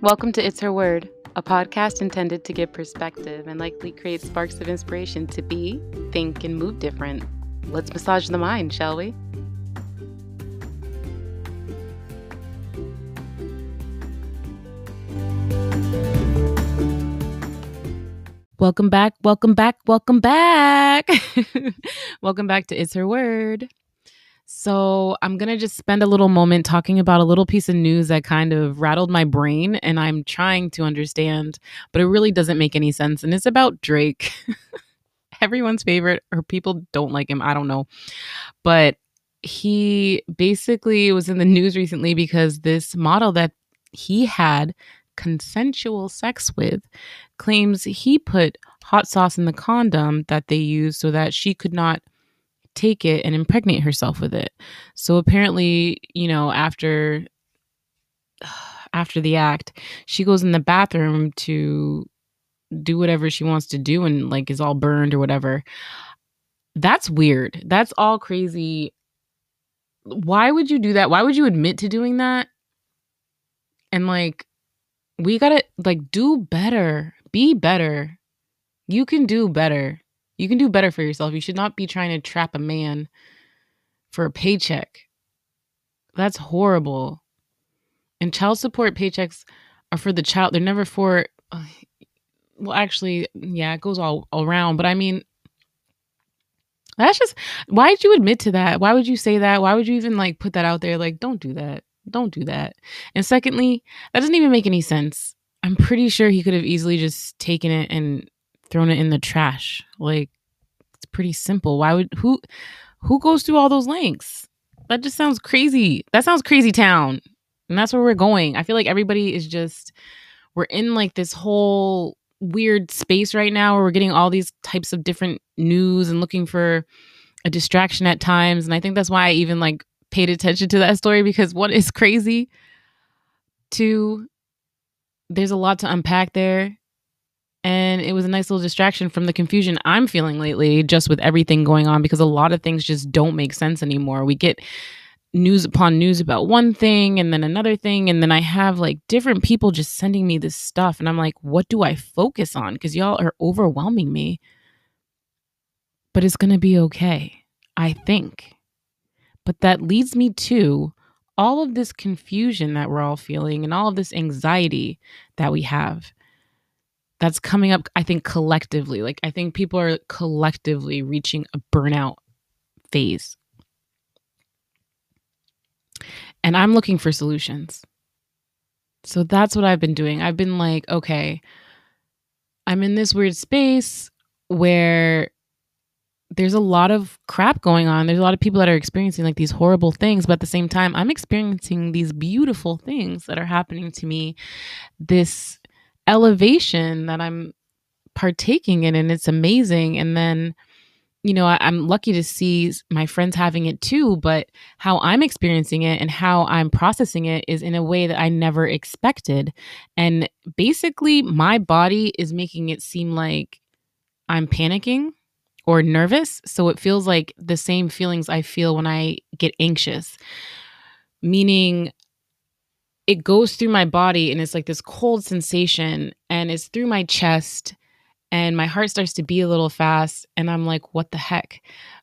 Welcome to It's Her Word, a podcast intended to give perspective and likely create sparks of inspiration to be, think, and move different. Let's massage the mind, shall we? Welcome back, welcome back, welcome back. welcome back to It's Her Word. So, I'm going to just spend a little moment talking about a little piece of news that kind of rattled my brain and I'm trying to understand, but it really doesn't make any sense. And it's about Drake. Everyone's favorite, or people don't like him. I don't know. But he basically was in the news recently because this model that he had consensual sex with claims he put hot sauce in the condom that they used so that she could not take it and impregnate herself with it. So apparently, you know, after after the act, she goes in the bathroom to do whatever she wants to do and like is all burned or whatever. That's weird. That's all crazy. Why would you do that? Why would you admit to doing that? And like we got to like do better. Be better. You can do better. You can do better for yourself. You should not be trying to trap a man for a paycheck. That's horrible. And child support paychecks are for the child. They're never for uh, well actually, yeah, it goes all, all around, but I mean that's just why did you admit to that? Why would you say that? Why would you even like put that out there like don't do that. Don't do that. And secondly, that doesn't even make any sense. I'm pretty sure he could have easily just taken it and thrown it in the trash. Like it's pretty simple. Why would who who goes through all those links? That just sounds crazy. That sounds crazy town. And that's where we're going. I feel like everybody is just we're in like this whole weird space right now where we're getting all these types of different news and looking for a distraction at times. And I think that's why I even like paid attention to that story because one is crazy. Two, there's a lot to unpack there and it was a nice little distraction from the confusion I'm feeling lately just with everything going on because a lot of things just don't make sense anymore. We get news upon news about one thing and then another thing and then I have like different people just sending me this stuff and I'm like what do I focus on cuz y'all are overwhelming me. But it's going to be okay. I think. But that leads me to all of this confusion that we're all feeling and all of this anxiety that we have that's coming up, I think, collectively. Like, I think people are collectively reaching a burnout phase. And I'm looking for solutions. So that's what I've been doing. I've been like, okay, I'm in this weird space where there's a lot of crap going on. There's a lot of people that are experiencing like these horrible things, but at the same time, I'm experiencing these beautiful things that are happening to me. This elevation that I'm partaking in, and it's amazing. And then, you know, I, am lucky to see my friends having it too, but how I'm experiencing it and how I'm processing it is in a way that I never expected. And basically, my body is making it seem like I'm panicking or nervous. So it feels like the same feelings I feel when I get anxious, meaning it goes through my body and it's like this cold sensation and it's through my chest and my heart starts to beat a little fast and I'm like what the heck?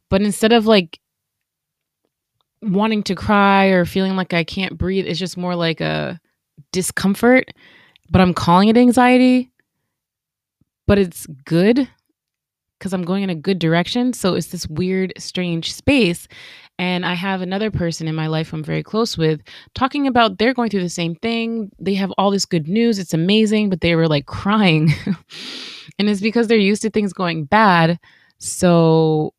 But instead of like wanting to cry or feeling like I can't breathe it's just more like a discomfort but I'm calling it anxiety but it's good because I'm going in a good direction so it's this weird strange space and I have another person in my life I'm very close with talking about they're going through the same thing. They have all this good news. It's amazing, but they were like crying. and it's because they're used to things going bad. So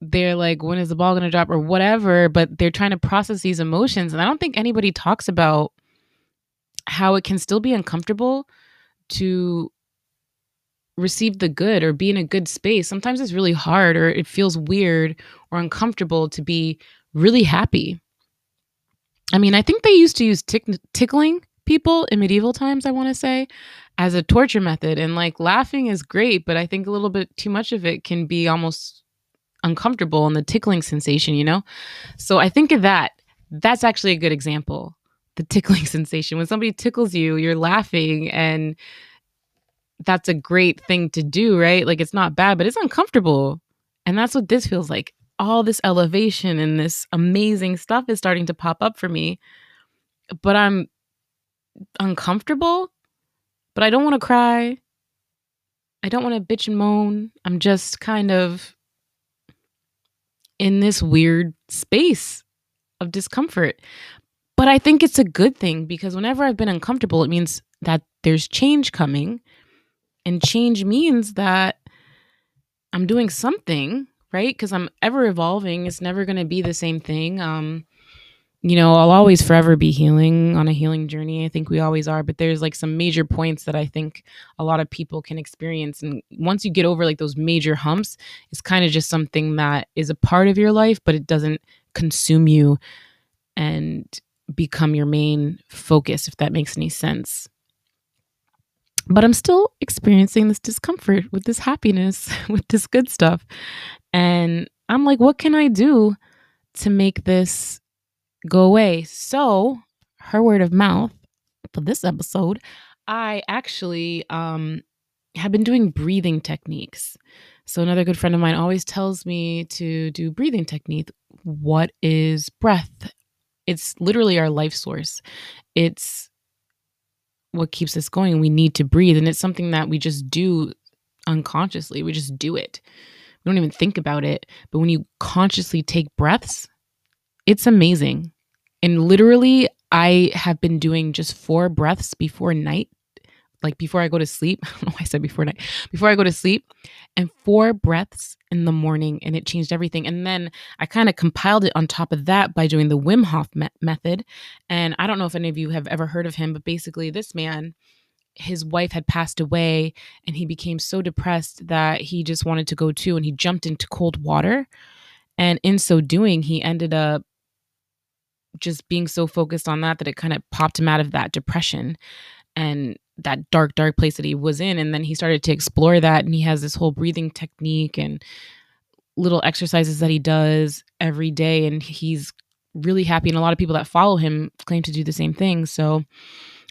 they're like, when is the ball going to drop or whatever? But they're trying to process these emotions. And I don't think anybody talks about how it can still be uncomfortable to receive the good or be in a good space. Sometimes it's really hard or it feels weird or uncomfortable to be really happy. I mean, I think they used to use tick- tickling people in medieval times, I want to say, as a torture method. And like laughing is great, but I think a little bit too much of it can be almost uncomfortable and the tickling sensation, you know? So I think of that. That's actually a good example the tickling sensation. When somebody tickles you, you're laughing and that's a great thing to do, right? Like it's not bad, but it's uncomfortable. And that's what this feels like. All this elevation and this amazing stuff is starting to pop up for me. But I'm uncomfortable, but I don't want to cry. I don't want to bitch and moan. I'm just kind of in this weird space of discomfort. But I think it's a good thing because whenever I've been uncomfortable, it means that there's change coming. And change means that I'm doing something, right? Because I'm ever evolving. It's never going to be the same thing. Um, you know, I'll always forever be healing on a healing journey. I think we always are, but there's like some major points that I think a lot of people can experience. And once you get over like those major humps, it's kind of just something that is a part of your life, but it doesn't consume you and become your main focus, if that makes any sense. But I'm still experiencing this discomfort with this happiness, with this good stuff. And I'm like, what can I do to make this go away. So, her word of mouth for this episode, I actually um, have been doing breathing techniques. So, another good friend of mine always tells me to do breathing technique. What is breath? It's literally our life source. It's what keeps us going. We need to breathe. And it's something that we just do unconsciously. We just do it. We don't even think about it. But when you consciously take breaths, it's amazing. And literally, I have been doing just four breaths before night, like before I go to sleep. I don't know why I said before night, before I go to sleep, and four breaths in the morning, and it changed everything. And then I kind of compiled it on top of that by doing the Wim Hof me- method. And I don't know if any of you have ever heard of him, but basically, this man his wife had passed away and he became so depressed that he just wanted to go too and he jumped into cold water and in so doing he ended up just being so focused on that that it kind of popped him out of that depression and that dark dark place that he was in. And then he started to explore that and he has this whole breathing technique and little exercises that he does every day. And he's really happy and a lot of people that follow him claim to do the same thing. So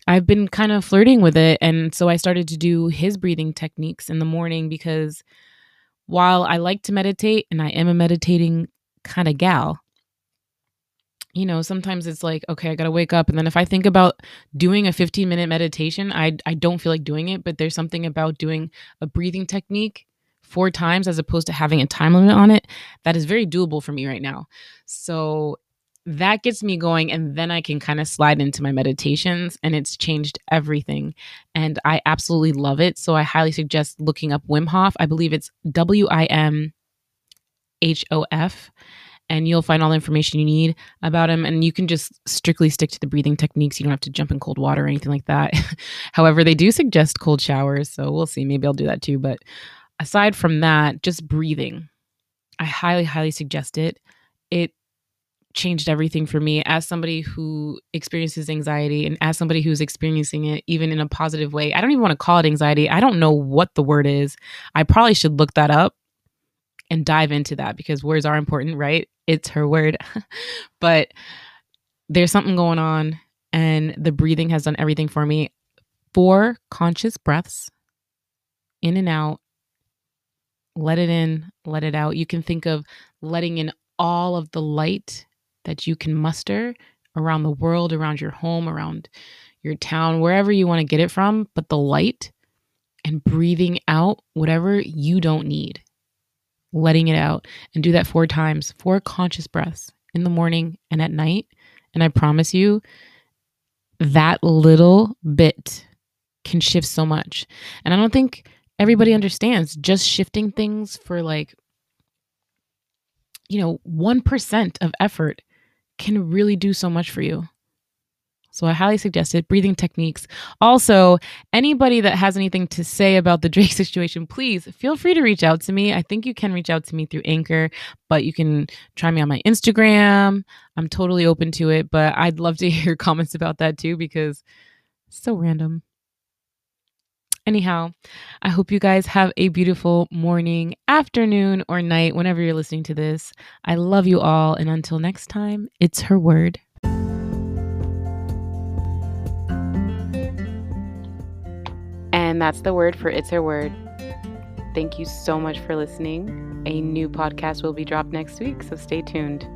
I've been kind of flirting with it. And so I started to do his breathing techniques in the morning because while I like to meditate and I am a meditating kind of gal you know, sometimes it's like, okay, I got to wake up. And then if I think about doing a 15 minute meditation, I, I don't feel like doing it. But there's something about doing a breathing technique four times as opposed to having a time limit on it that is very doable for me right now. So that gets me going. And then I can kind of slide into my meditations and it's changed everything. And I absolutely love it. So I highly suggest looking up Wim Hof. I believe it's W I M H O F and you'll find all the information you need about him. And you can just strictly stick to the breathing techniques. You don't have to jump in cold water or anything like that. However, they do suggest cold showers. So we'll see. Maybe I'll do that too. But aside from that, just breathing, I highly, highly suggest it. It changed everything for me as somebody who experiences anxiety and as somebody who's experiencing it even in a positive way. I don't even want to call it anxiety. I don't know what the word is. I probably should look that up and dive into that because words are important, right? It's her word. but there's something going on, and the breathing has done everything for me. Four conscious breaths in and out. Let it in, let it out. You can think of letting in all of the light that you can muster around the world, around your home, around your town, wherever you want to get it from, but the light and breathing out whatever you don't need letting it out and do that four times, four conscious breaths in the morning and at night. And I promise you, that little bit can shift so much. And I don't think everybody understands just shifting things for like, you know, 1% of effort can really do so much for you. So I highly suggest it. Breathing techniques. Also, anybody that has anything to say about the Drake situation, please feel free to reach out to me. I think you can reach out to me through Anchor, but you can try me on my Instagram. I'm totally open to it, but I'd love to hear comments about that too because it's so random. Anyhow, I hope you guys have a beautiful morning, afternoon, or night whenever you're listening to this. I love you all. And until next time, it's her word. And that's the word for It's Her Word. Thank you so much for listening. A new podcast will be dropped next week, so stay tuned.